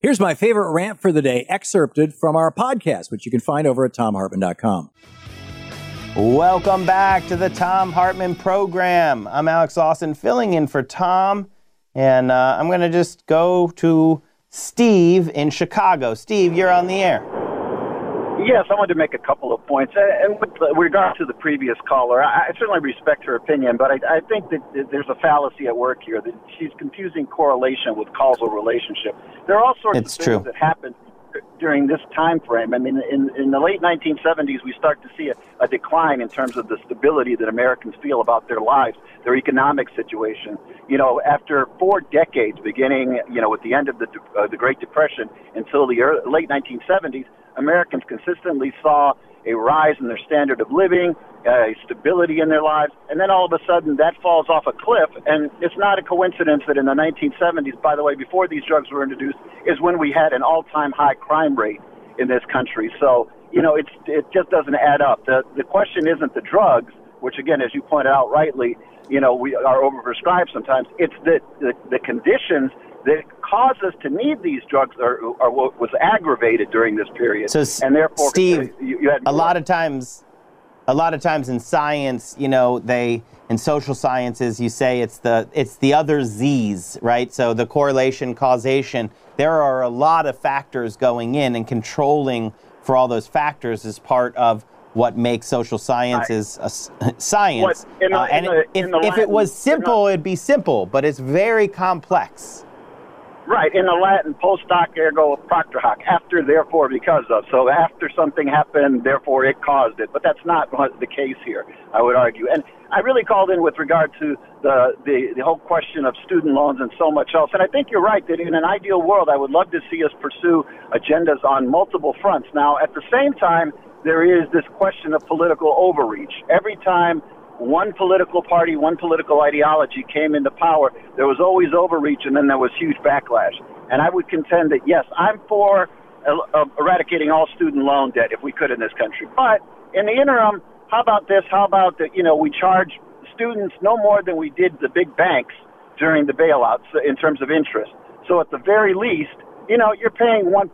Here's my favorite rant for the day, excerpted from our podcast, which you can find over at thomhartmann.com. Welcome back to the Thom Hartmann program. I'm Alex Lawson, filling in for Thom, and uh, I'm going to just go to Steve in Chicago. Steve, you're on the air. Yes, I wanted to make a couple of points. Uh, and with regard to the previous caller, I certainly respect her opinion, but I, I think that there's a fallacy at work here. That she's confusing correlation with causal relationship. There are all sorts it's of things true. that happen during this time frame. I mean, in, in the late 1970s, we start to see a, a decline in terms of the stability that Americans feel about their lives, their economic situation. You know, after four decades, beginning, you know, with the end of the, uh, the Great Depression until the early, late 1970s, Americans consistently saw a rise in their standard of living, a stability in their lives, and then all of a sudden that falls off a cliff. And it's not a coincidence that in the 1970s, by the way, before these drugs were introduced, is when we had an all-time high crime rate in this country. So you know, it's it just doesn't add up. The the question isn't the drugs, which again, as you pointed out rightly, you know, we are overprescribed sometimes. It's the the, the conditions that cause us to need these drugs are, are what was aggravated during this period. So, and therefore, Steve, you, you had a lot of times, a lot of times in science, you know, they in social sciences, you say it's the it's the other Z's, right? So the correlation, causation. There are a lot of factors going in, and controlling for all those factors is part of what makes social sciences a s- science. What, the- Uh, and the- if, if it was simple, it'd be simple, but it's very complex. Right, in the Latin, post hoc ergo propter hoc, after, therefore, because of. So after something happened, therefore it caused it. But that's not the case here, I would argue. And I really called in with regard to the, the, the whole question of student loans and so much else. And I think you're right that in an ideal world, I would love to see us pursue agendas on multiple fronts. Now, at the same time, there is this question of political overreach. Every time one political party, one political ideology came into power, there was always overreach and then there was huge backlash. And I would contend that, yes, I'm for uh, eradicating all student loan debt if we could in this country. But in the interim, how about this? How about that, you know, we charge students no more than we did the big banks during the bailouts in terms of interest. So at the very least, you know, you're paying 1%,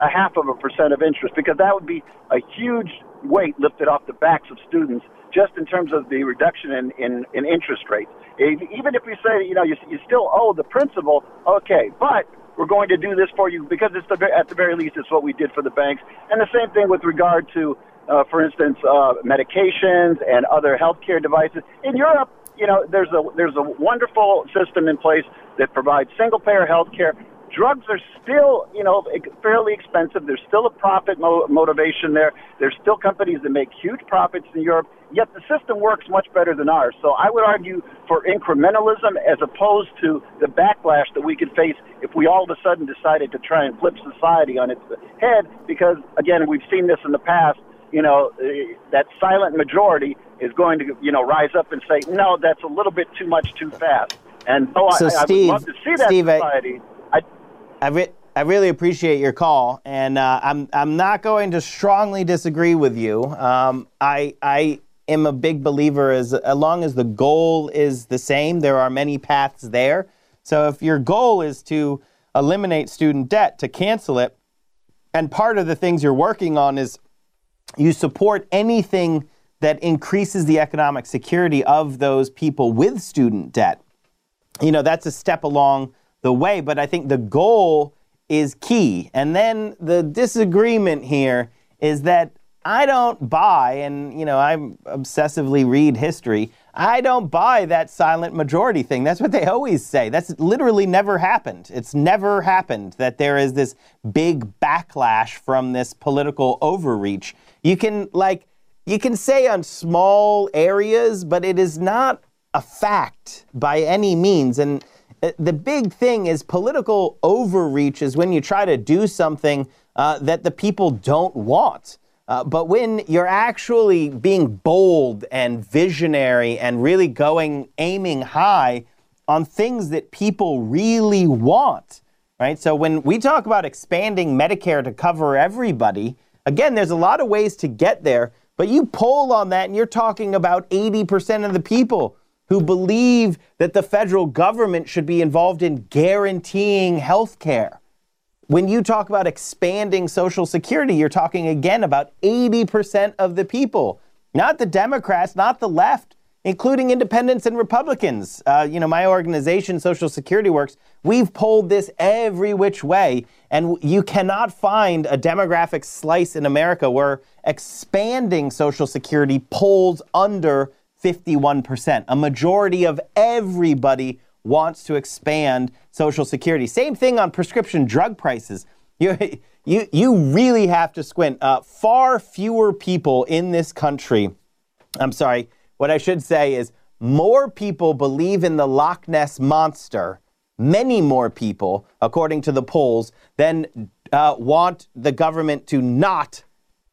a half of a percent of interest, because that would be a huge weight lifted off the backs of students just in terms of the reduction in, in, in interest rates. If, even if we say, you know, you, you still owe the principal, okay, but we're going to do this for you because it's the, at the very least it's what we did for the banks. And the same thing with regard to, uh, for instance, uh, medications and other healthcare devices. In Europe, you know, there's a there's a wonderful system in place that provides single payer health care. Drugs are still, you know, fairly expensive. There's still a profit mo- motivation there. There's still companies that make huge profits in Europe, yet the system works much better than ours. So I would argue for incrementalism as opposed to the backlash that we could face if we all of a sudden decided to try and flip society on its head. Because, again, we've seen this in the past. You know, uh, that silent majority is going to, you know, rise up and say, no, that's a little bit too much too fast. And though So, I, I Steve- would love to see that Steve, I- society, I, I, re- I really appreciate your call, and uh, I'm I'm not going to strongly disagree with you. Um, I I am a big believer as as long as the goal is the same, there are many paths there. So if your goal is to eliminate student debt, to cancel it, and part of the things you're working on is you support anything that increases the economic security of those people with student debt you know that's a step along the way but i think the goal is key and then the disagreement here is that I don't buy, and you know, I obsessively read history. I don't buy that silent majority thing. That's what they always say. That's literally never happened. It's never happened that there is this big backlash from this political overreach. You can like you can say on small areas, but it is not a fact by any means. And uh, the big thing is political overreach is when you try to do something uh, that the people don't want. Uh, but when you're actually being bold and visionary and really going aiming high on things that people really want, right? So when we talk about expanding Medicare to cover everybody, again, there's a lot of ways to get there, but you poll on that and you're talking about 80% of the people who believe that the federal government should be involved in guaranteeing health care. When you talk about expanding Social Security, you're talking again about 80% of the people, not the Democrats, not the left, including independents and Republicans. Uh, you know, my organization, Social Security Works, we've polled this every which way, and you cannot find a demographic slice in America where expanding Social Security polls under 51%. A majority of everybody wants to expand Social Security. Same thing on prescription drug prices. You, you, you really have to squint. Uh, far fewer people in this country, I'm sorry, what I should say is more people believe in the Loch Ness Monster, many more people, according to the polls, than uh, want the government to not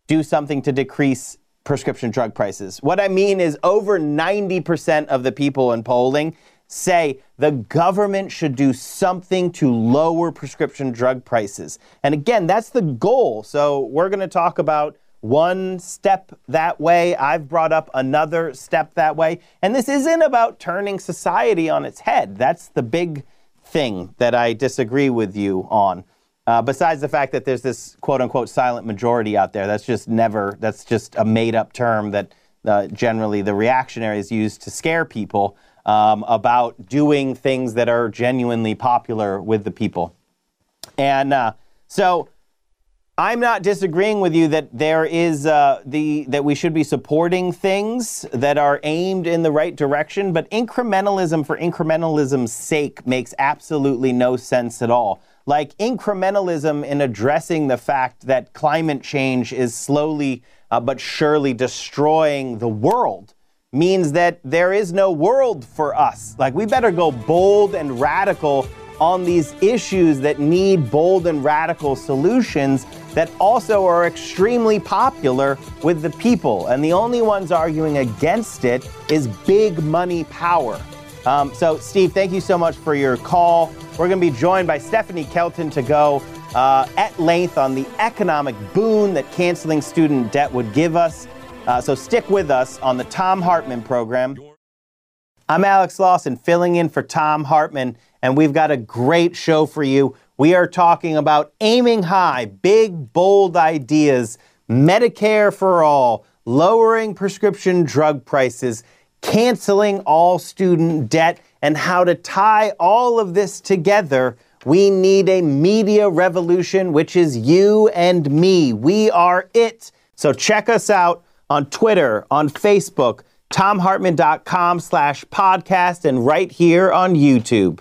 do something to decrease prescription drug prices. What I mean is over 90% of the people in polling say the government should do something to lower prescription drug prices. And again, that's the goal. So we're going to talk about one step that way. I've brought up another step that way. And this isn't about turning society on its head. That's the big thing that I disagree with you on. Uh, besides the fact that there's this quote unquote silent majority out there, that's just never, that's just a made up term that uh, generally the reactionaries use to scare people um, about doing things that are genuinely popular with the people. And uh, so I'm not disagreeing with you that there is uh, the that we should be supporting things that are aimed in the right direction, but incrementalism for incrementalism's sake makes absolutely no sense at all. Like incrementalism in addressing the fact that climate change is slowly uh, but surely destroying the world means that there is no world for us. Like, we better go bold and radical on these issues that need bold and radical solutions that also are extremely popular with the people. And the only ones arguing against it is big money power. Um, so, Steve, thank you so much for your call. We're going to be joined by Stephanie Kelton to go uh, at length on the economic boon that canceling student debt would give us. Uh, so stick with us on the Thom Hartmann program. I'm Alex Lawson, filling in for Thom Hartmann, and we've got a great show for you. We are talking about aiming high, big, bold ideas, Medicare for all, lowering prescription drug prices, canceling all student debt, and how to tie all of this together. We need a media revolution, which is you and me. We are it. So check us out on Twitter, on Facebook, thomhartmann.com slash podcast, and right here on YouTube.